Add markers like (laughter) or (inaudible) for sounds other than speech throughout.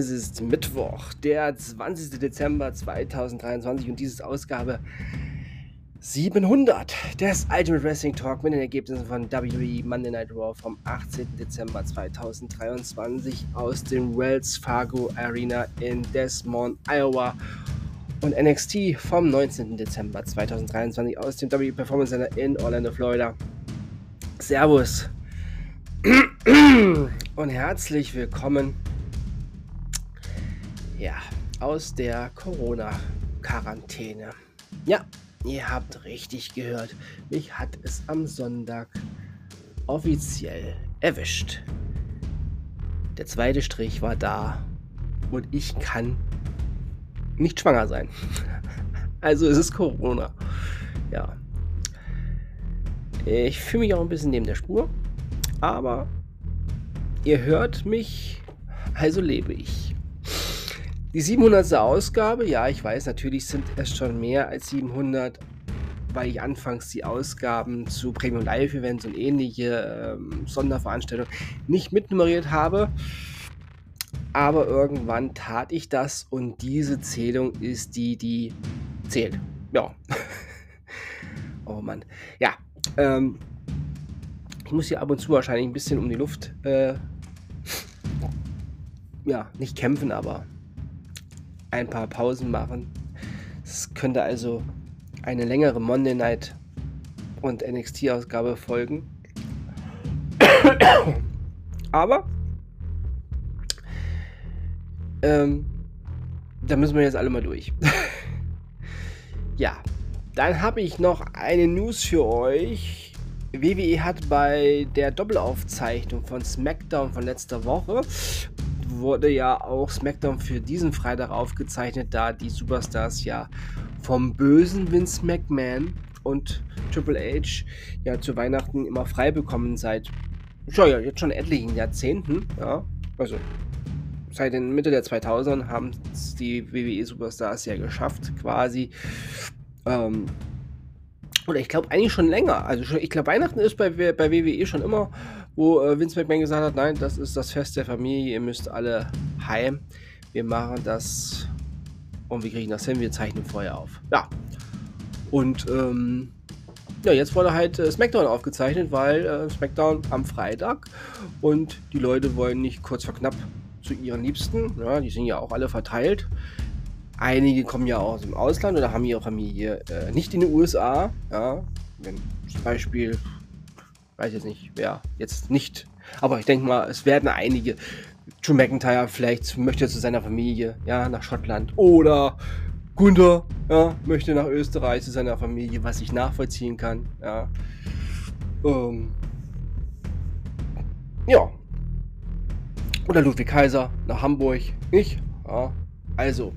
Es ist Mittwoch, der 20. Dezember 2023 und diese Ausgabe 700 des Ultimate Wrestling Talk mit den Ergebnissen von WWE Monday Night Raw vom 18. Dezember 2023 aus dem Wells Fargo Arena in Des Moines, Iowa und NXT vom 19. Dezember 2023 aus dem WWE Performance Center in Orlando, Florida. Servus (clears throat) und herzlich willkommen ja, aus der Corona-Quarantäne. Ja, ihr habt richtig gehört. Mich hat es am Sonntag offiziell erwischt. Der zweite Strich war da und ich kann nicht schwanger sein. (laughs) Also es ist Corona. Ja. Ich fühle mich auch ein bisschen neben der Spur, aber ihr hört mich, also lebe ich. Die 700. Ausgabe, ja, ich weiß, natürlich sind es schon mehr als 700, weil ich anfangs die Ausgaben zu Premium Live Events und ähnliche ähm, Sonderveranstaltungen nicht mitnummeriert habe. Aber irgendwann tat ich das und diese Zählung ist die, die zählt. Ja. (laughs) oh Mann. Ja. Ähm, ich muss hier ab und zu wahrscheinlich ein bisschen um die Luft. Äh, ja, nicht kämpfen, aber ein paar Pausen machen. Es könnte also eine längere Monday Night und NXT-Ausgabe folgen. Aber ähm, da müssen wir jetzt alle mal durch. (laughs) ja, dann habe ich noch eine News für euch. WWE hat bei der Doppelaufzeichnung von SmackDown von letzter Woche wurde ja auch SmackDown für diesen Freitag aufgezeichnet, da die Superstars ja vom bösen Vince McMahon und Triple H ja zu Weihnachten immer frei bekommen seit ja, jetzt schon etlichen Jahrzehnten. Ja, also seit den Mitte der 2000er haben es die WWE Superstars ja geschafft, quasi. Ähm, oder ich glaube eigentlich schon länger. Also schon, ich glaube, Weihnachten ist bei, bei WWE schon immer wo äh, Vince McMahon gesagt hat, nein, das ist das Fest der Familie, ihr müsst alle heim. Wir machen das und wir kriegen das hin, wir zeichnen vorher auf. Ja. Und ähm, ja, jetzt wurde halt äh, SmackDown aufgezeichnet, weil äh, SmackDown am Freitag und die Leute wollen nicht kurz vor knapp zu ihren Liebsten. Ja, die sind ja auch alle verteilt. Einige kommen ja auch aus dem Ausland oder haben ihre Familie äh, nicht in den USA. Ja, wenn zum Beispiel weiß jetzt nicht, wer jetzt nicht. Aber ich denke mal, es werden einige. Drew McIntyre vielleicht möchte zu seiner Familie, ja, nach Schottland. Oder Gunther, ja, möchte nach Österreich zu seiner Familie, was ich nachvollziehen kann, ja. Ähm, ja. Oder Ludwig Kaiser nach Hamburg, nicht? Ja. Also,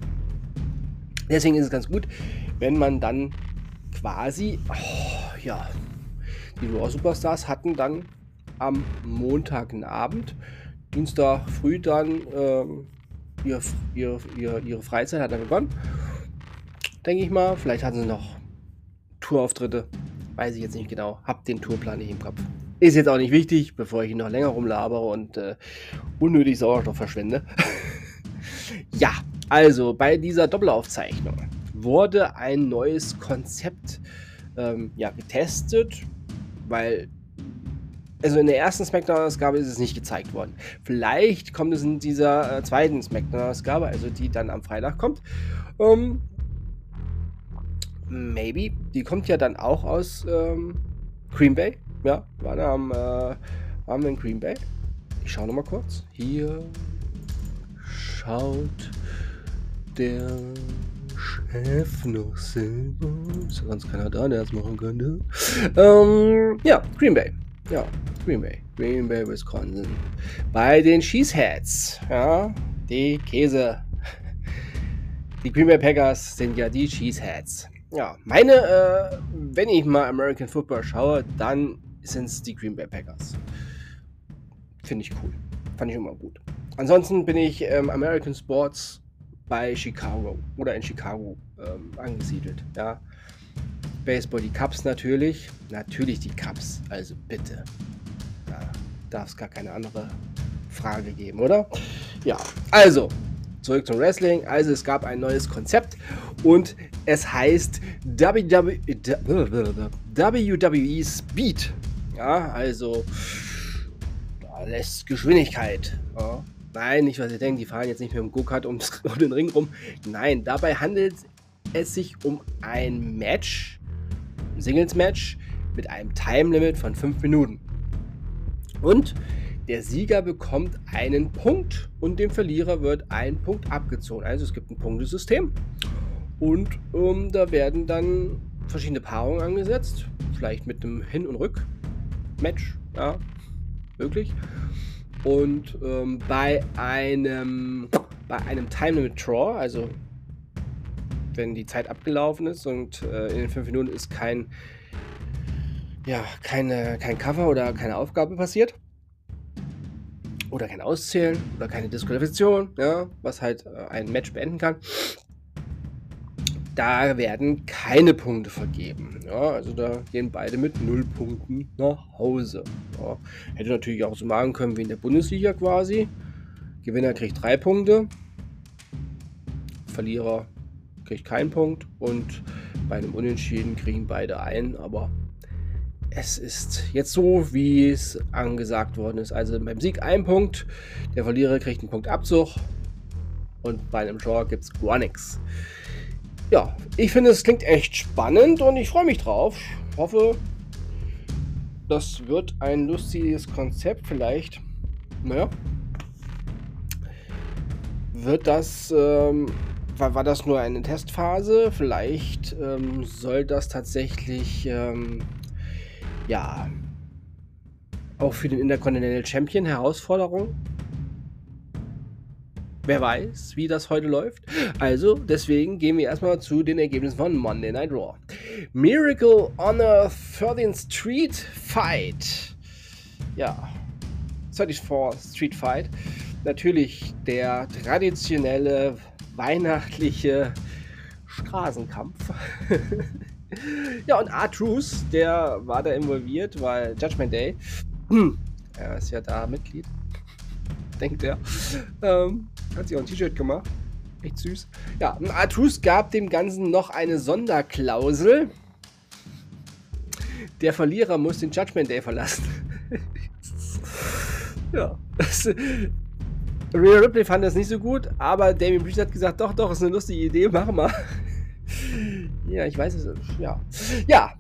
deswegen ist es ganz gut, wenn man dann quasi, oh, ja, die Raw Superstars hatten dann am Montagabend, Dienstag früh dann ähm, ihr, ihr, ihr, ihre Freizeit hat dann begonnen. Denke ich mal. Vielleicht hatten sie noch Tourauftritte. Weiß ich jetzt nicht genau. Hab den Tourplan nicht im Kopf. Ist jetzt auch nicht wichtig, bevor ich ihn noch länger rumlabere und äh, unnötig Sauerstoff verschwende. (laughs) ja, also bei dieser Doppelaufzeichnung wurde ein neues Konzept ähm, ja, getestet weil also in der ersten Smackdown-Ausgabe ist es nicht gezeigt worden. Vielleicht kommt es in dieser äh, zweiten Smackdown-Ausgabe, also die dann am Freitag kommt. Um, ähm, maybe. Die kommt ja dann auch aus ähm, Green Bay. Ja, war da am, äh, waren wir in Green Bay. Ich schaue nochmal kurz. Hier schaut der Chef noch selber. Ist ja sonst keiner da, der das machen könnte. Ähm, ja, Green Bay. Ja, Green Bay. Green Bay, Wisconsin. Bei den Cheeseheads. Ja, die Käse. Die Green Bay Packers sind ja die Cheeseheads. Ja, meine, äh, wenn ich mal American Football schaue, dann sind es die Green Bay Packers. Finde ich cool. Fand ich immer gut. Ansonsten bin ich ähm, American Sports bei Chicago oder in Chicago ähm, angesiedelt. Ja. Baseball, die Cups natürlich. Natürlich die Cups, also bitte. Da darf es gar keine andere Frage geben, oder? Ja, also, zurück zum Wrestling. Also, es gab ein neues Konzept und es heißt WWE, WWE Speed. Ja, also, da lässt Geschwindigkeit. Ja. Nein, nicht was ihr denkt, die fahren jetzt nicht mehr im Go-Kart (laughs) um den Ring rum. Nein, dabei handelt es sich um ein Match, ein Singles-Match mit einem Time-Limit von 5 Minuten. Und der Sieger bekommt einen Punkt und dem Verlierer wird ein Punkt abgezogen. Also es gibt ein Punktesystem und ähm, da werden dann verschiedene Paarungen angesetzt, vielleicht mit einem Hin- und Rück-Match, ja, möglich. Und ähm, bei einem bei einem Time Limit Draw, also wenn die Zeit abgelaufen ist und äh, in den fünf Minuten ist kein ja, keine, kein Cover oder keine Aufgabe passiert. Oder kein Auszählen oder keine Disqualifikation, ja, was halt äh, ein Match beenden kann. Da werden keine Punkte vergeben. Ja, also da gehen beide mit null Punkten nach Hause. Ja, hätte natürlich auch so machen können wie in der Bundesliga quasi. Gewinner kriegt drei Punkte, Verlierer kriegt keinen Punkt und bei einem Unentschieden kriegen beide ein, aber es ist jetzt so, wie es angesagt worden ist. Also beim Sieg ein Punkt, der Verlierer kriegt einen Punkt Abzug und bei einem Draw gibt es gar nichts. Ja, ich finde, es klingt echt spannend und ich freue mich drauf. Ich hoffe, das wird ein lustiges Konzept. Vielleicht, naja, wird das, ähm, war, war das nur eine Testphase? Vielleicht ähm, soll das tatsächlich ähm, ja, auch für den Intercontinental Champion Herausforderung. Wer weiß, wie das heute läuft. Also, deswegen gehen wir erstmal zu den Ergebnissen von Monday Night Raw. Miracle on a 13th Street Fight. Ja, 34th Street Fight. Natürlich der traditionelle weihnachtliche Straßenkampf. (laughs) ja, und R-Truth, der war da involviert, weil Judgment Day, er ist ja da Mitglied, denkt er, ähm, hat sich auch ein T-Shirt gemacht. Echt süß. Ja, R-Truth gab dem Ganzen noch eine Sonderklausel. Der Verlierer muss den Judgment Day verlassen. (laughs) ja. Rhea Ripley fand das nicht so gut, aber Damien Priest hat gesagt, doch, doch, ist eine lustige Idee, mach mal. (laughs) Ja, ich weiß es. Ja. Ja.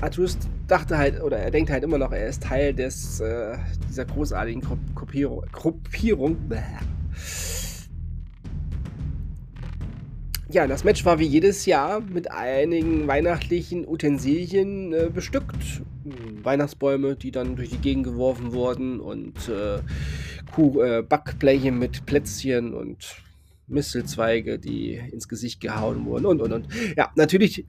Artus dachte halt, oder er denkt halt immer noch, er ist Teil des, äh, dieser großartigen Gruppierung. Gruppierung. Ja, das Match war wie jedes Jahr mit einigen weihnachtlichen Utensilien äh, bestückt. Weihnachtsbäume, die dann durch die Gegend geworfen wurden und äh, Kuh, äh, Backbleche mit Plätzchen und Mistelzweige, die ins Gesicht gehauen wurden und und und. Ja, natürlich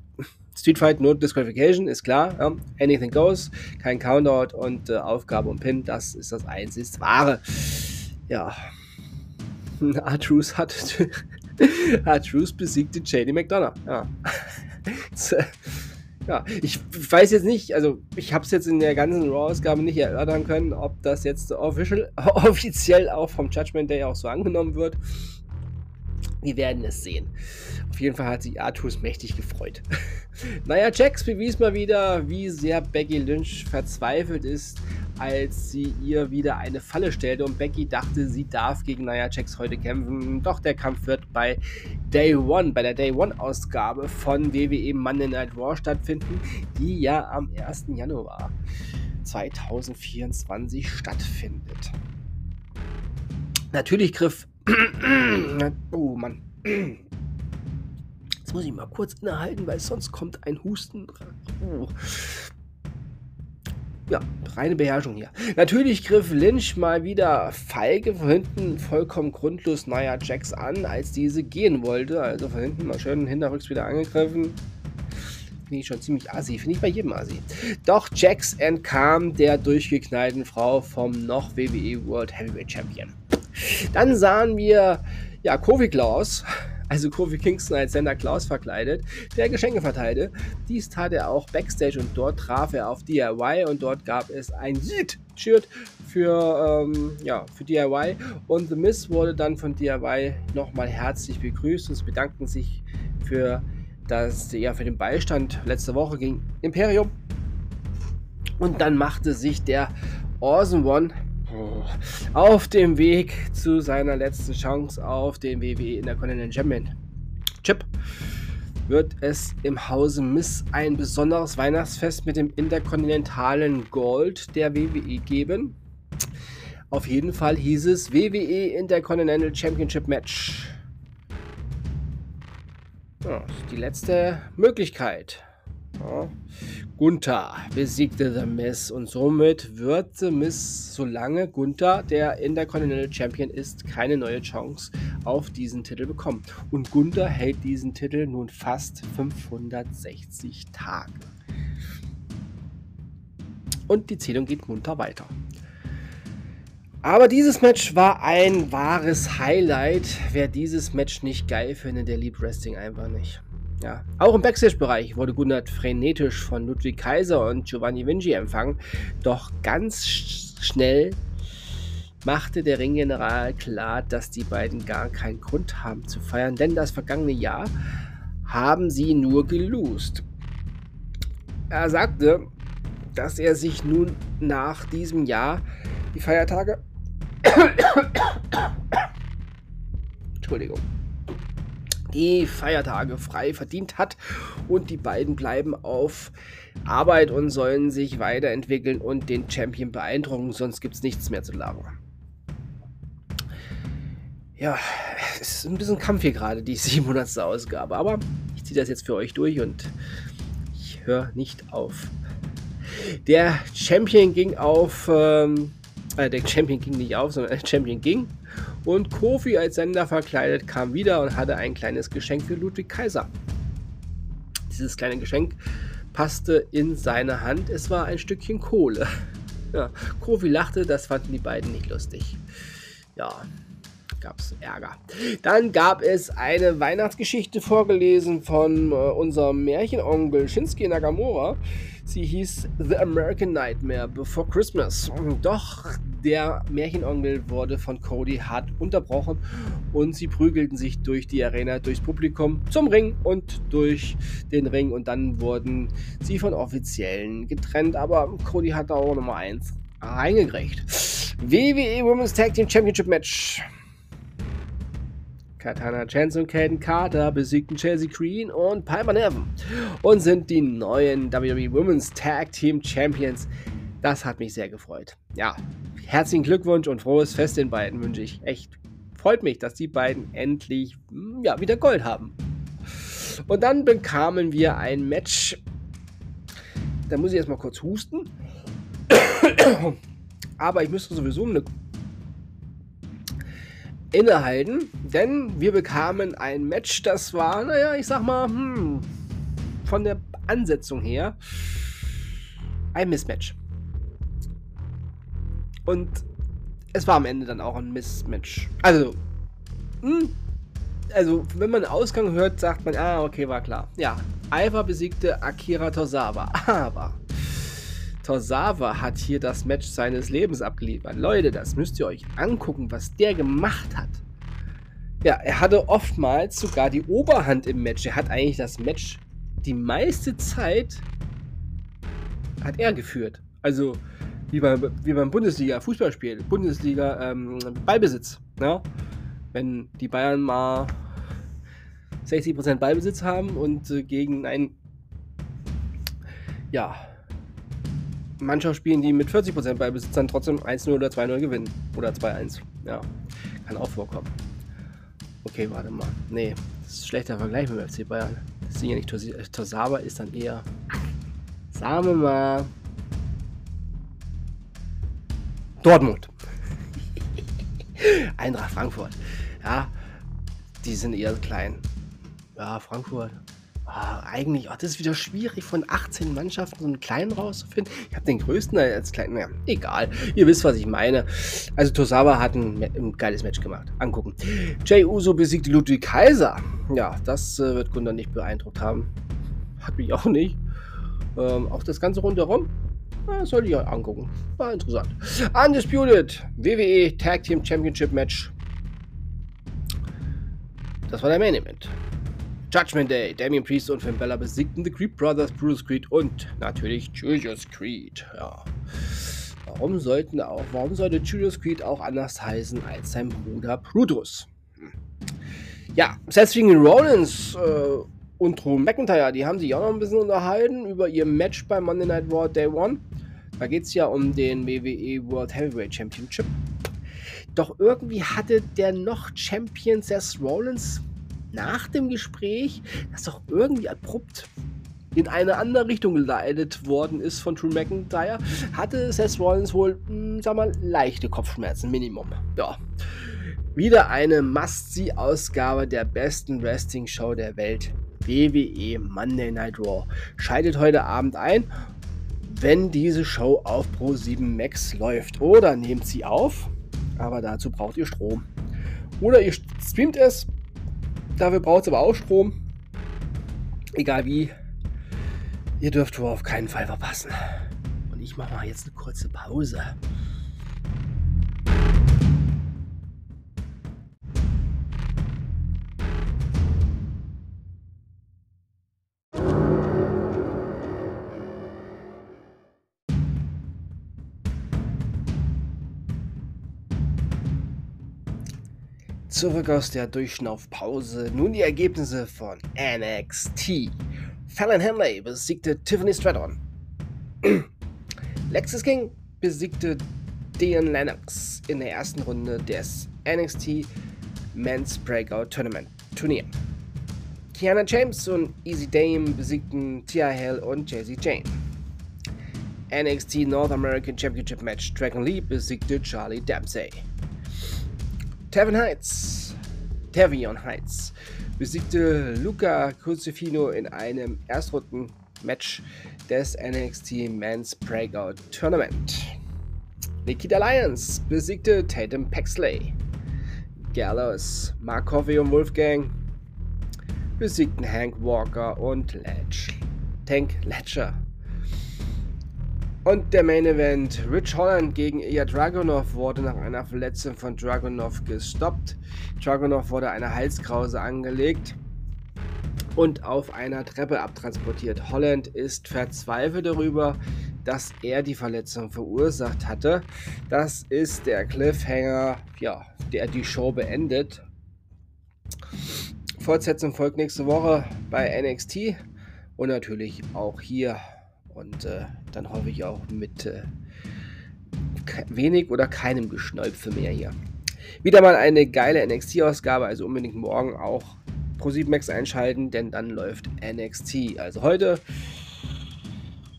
Street Fight nur Disqualification, ist klar. Ja. Anything goes, kein Countout und äh, Aufgabe und Pin, das ist das einzig wahre. Ja. Artrus (laughs) hat (laughs) Artrus besiegte JD McDonough. Ja. (laughs) ja, ich weiß jetzt nicht, also ich habe es jetzt in der ganzen Raw-Ausgabe nicht erörtern können, ob das jetzt official, offiziell auch vom Judgment Day auch so angenommen wird. Wir werden es sehen. Auf jeden Fall hat sich Artus mächtig gefreut. naja, Jax bewies mal wieder, wie sehr Becky Lynch verzweifelt ist, als sie ihr wieder eine Falle stellte und Becky dachte, sie darf gegen Nia Jax heute kämpfen. Doch der Kampf wird bei Day One, bei der Day One Ausgabe von WWE Monday Night Raw stattfinden, die ja am 1. Januar 2024 stattfindet. Natürlich griff (clears throat) oh Mann. Jetzt muss ich mal kurz innehalten, weil sonst kommt ein Husten. Oh. Ja, reine Beherrschung hier. Natürlich griff Lynch mal wieder feige von hinten vollkommen grundlos Nia Jax an, als diese gehen wollte. Also von hinten mal schön hinterrücks wieder angegriffen. Finde ich schon ziemlich assi. Finde ich bei jedem assi. Doch Jax entkam der durchgeknallten Frau vom noch WWE World Heavyweight Champion. Dann sahen wir ja, Kofi Klaus, also Kofi Kingston als Santa Claus verkleidet, der Geschenke verteilte. Dies tat er auch backstage und dort traf er auf DIY und dort gab es ein Yeet-Shirt für, ähm, ja, für DIY und The Miss wurde dann von DIY nochmal herzlich begrüßt und sie bedanken sich für, das, ja, für den Beistand letzte Woche gegen Imperium. Und dann machte sich der Awesome One auf dem Weg zu seiner letzten Chance auf den WWE Intercontinental Champion. Chip wird es im Hause Miss ein besonderes Weihnachtsfest mit dem interkontinentalen Gold der WWE geben. Auf jeden Fall hieß es WWE Intercontinental Championship Match. Ja, die letzte Möglichkeit. Ja. Gunther besiegte The Miz und somit wird The Miz, solange Gunther der Intercontinental Champion ist, keine neue Chance auf diesen Titel bekommen. Und Gunther hält diesen Titel nun fast 560 Tage. Und die Zählung geht munter weiter. Aber dieses Match war ein wahres Highlight. Wer dieses Match nicht geil findet, der liebt Wrestling einfach nicht. Ja. Auch im Backstage-Bereich wurde Gunnar frenetisch von Ludwig Kaiser und Giovanni Vinci empfangen. Doch ganz schnell machte der Ringgeneral klar, dass die beiden gar keinen Grund haben zu feiern, denn das vergangene Jahr haben sie nur gelost. Er sagte, dass er sich nun nach diesem Jahr die Feiertage (coughs) Entschuldigung die Feiertage frei verdient hat und die beiden bleiben auf Arbeit und sollen sich weiterentwickeln und den Champion beeindrucken, sonst gibt es nichts mehr zu labern. Ja, es ist ein bisschen Kampf hier gerade, die (laughs) 700. Ausgabe, aber ich ziehe das jetzt für euch durch und ich höre nicht auf. Der Champion ging auf, ähm, äh, der Champion ging nicht auf, sondern (laughs) der Champion ging und Kofi als Sender verkleidet kam wieder und hatte ein kleines Geschenk für Ludwig Kaiser. Dieses kleine Geschenk passte in seine Hand. Es war ein Stückchen Kohle. (laughs) Ja, Kofi lachte, das fanden die beiden nicht lustig. Ja, gab es Ärger. Dann gab es eine Weihnachtsgeschichte vorgelesen von äh, unserem Märchenonkel Shinsuke Nakamura. Sie hieß The American Nightmare Before Christmas. Doch der Märchenonkel wurde von Cody hart unterbrochen und sie prügelten sich durch die Arena, durchs Publikum zum Ring und durch den Ring und dann wurden sie von Offiziellen getrennt, aber Cody hat da auch Nummer 1 reingekriegt. WWE Women's Tag Team Championship Match. Katana Chance und Caden Carter besiegten Chelsea Green und Piper Nevin und sind die neuen WWE Women's Tag Team Champions. Das hat mich sehr gefreut. Ja, herzlichen Glückwunsch und frohes Fest den beiden wünsche ich. Echt. Freut mich, dass die beiden endlich hm, ja, wieder Gold haben. Und dann bekamen wir ein Match. Da muss ich erstmal kurz husten. Aber ich müsste sowieso eine innehalten, denn wir bekamen ein Match, das war, naja, ich sag mal, hm, von der Ansetzung her ein Mismatch. Und es war am Ende dann auch ein Mismatch. Also, hm, also wenn man Ausgang hört, sagt man, ah, okay, war klar. Ja, Alpha besiegte Akira Tosawa, (laughs) aber Tosawa hat hier das Match seines Lebens abgeliefert. Leute, das müsst ihr euch angucken, was der gemacht hat. Ja, er hatte oftmals sogar die Oberhand im Match. Er hat eigentlich das Match die meiste Zeit hat er geführt. Also wie beim, wie beim Bundesliga-Fußballspiel, Bundesliga ähm, Ballbesitz. Ne? Wenn die Bayern mal 60% Ballbesitz haben und äh, gegen ein ja, Mannschaft spielen, die mit 40% Ballbesitz dann trotzdem 1-0 oder 2-0 gewinnen. Oder 2-1. Ja, kann auch vorkommen. Okay, warte mal. Nee, das ist ein schlechter Vergleich mit dem FC Bayern. Das ist ja nicht Tosaba, ist dann eher, sagen wir mal, Dortmund. (laughs) Eintracht Frankfurt. Ja, die sind eher klein. Ja, Frankfurt. Ah, eigentlich, oh, das ist wieder schwierig, von 18 Mannschaften so einen kleinen rauszufinden. Ich habe den größten als kleinen. Ja, egal. Ihr wisst, was ich meine. Also, Tosawa hat ein, ein geiles Match gemacht. Angucken. Jay Uso besiegte Ludwig Kaiser. Ja, das äh, wird Gunnar nicht beeindruckt haben. Hat mich auch nicht. Ähm, auch das Ganze rundherum Das sollte ich euch angucken. War interessant. Undisputed WWE Tag Team Championship Match. Das war der Main Event. Judgment Day, Damien Priest und Finn Bella besiegten The Creed Brothers, Bruce Creed und natürlich Julius Creed. Ja. Warum sollten auch, warum sollte Julius Creed auch anders heißen als sein Bruder Brutus? Hm. Ja, Seth Rollins äh, und Drew McIntyre, die haben sich auch noch ein bisschen unterhalten über ihr Match bei Monday Night Raw Day One. Da geht es ja um den WWE World Heavyweight Championship. Doch irgendwie hatte der noch Champion Seth Rollins nach dem Gespräch, das doch irgendwie abrupt in eine andere Richtung geleitet worden ist von Drew McIntyre, hatte Seth Rollins wohl, mh, hm, sag mal, leichte Kopfschmerzen, Minimum. Ja. Wieder eine Must-See-Ausgabe der besten Wrestling-Show der Welt. WWE Monday Night Raw scheidet heute Abend ein, wenn diese Show auf Pro 7 Max läuft. Oder nehmt sie auf, aber dazu braucht ihr Strom. Oder ihr streamt es, dafür braucht es aber auch Strom. Egal wie, ihr dürft Raw auf keinen Fall verpassen. Und ich mache mal jetzt eine kurze Pause. Zurück aus der Durchschnaufpause. Nun die Ergebnisse von NXT. Fallon Henley besiegte Tiffany Stratton. (clears throat) Lexis King besiegte Dean Lennox in der ersten Runde des NXT Men's Breakout Tournament Turnier. Kiana James und Easy Dame besiegten Tia Hell und Jay-Z Jane. NXT North American Championship Match Dragon Lee besiegte Charlie Dempsey. Tevin Heights, Tavion Heights besiegte Luca Crucifino in einem Erstrunden-Match des NXT Men's Breakout Tournament. Nikita Lyons besiegte Tatum Paxley. Gallows, Mark und Wolfgang besiegten Hank Walker und Ledge. Tank Ledger. Und der Main Event, Rich Holland gegen Ilya Dragunov wurde nach einer Verletzung von Dragunov gestoppt. Dragunov wurde eine Halskrause angelegt und auf einer Treppe abtransportiert. Holland ist verzweifelt darüber, dass er die Verletzung verursacht hatte. Das ist der Cliffhanger, ja, der die Show beendet. Fortsetzung folgt nächste Woche bei NXT und natürlich auch hier und äh, dann hoffe ich auch mit äh, wenig oder keinem Geschnäupfe mehr hier. Wieder mal eine geile NXT-Ausgabe, also unbedingt morgen auch Pro7 Max einschalten, denn dann läuft NXT. Also heute,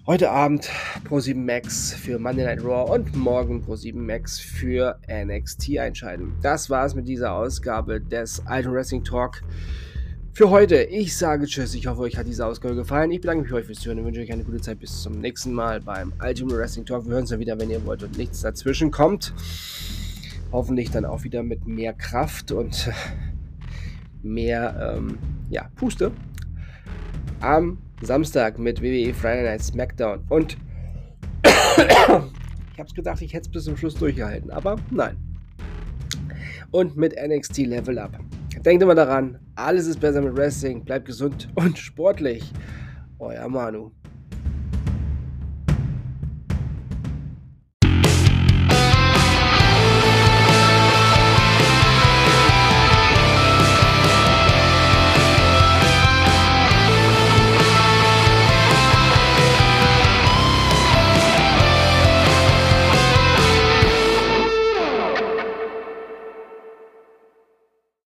heute Abend Pro7 Max für Monday Night Raw und morgen Pro7 Max für NXT einschalten. Das war's mit dieser Ausgabe des Alten Wrestling Talk für heute. Ich sage Tschüss. Ich hoffe, euch hat diese Ausgabe gefallen. Ich bedanke mich euch fürs Zuhören und wünsche euch eine gute Zeit. Bis zum nächsten Mal beim Ultimate Wrestling Talk. Wir hören uns dann wieder, wenn ihr wollt und nichts dazwischen kommt. Hoffentlich dann auch wieder mit mehr Kraft und mehr ähm, ja, Puste. Am Samstag mit WWE Friday Night SmackDown. Und (coughs) ich habe es gedacht, ich hätte es bis zum Schluss durchgehalten. Aber nein. Und mit NXT Level Up. Denkt immer daran, alles ist besser mit Wrestling. Bleibt gesund und sportlich. Euer Manu.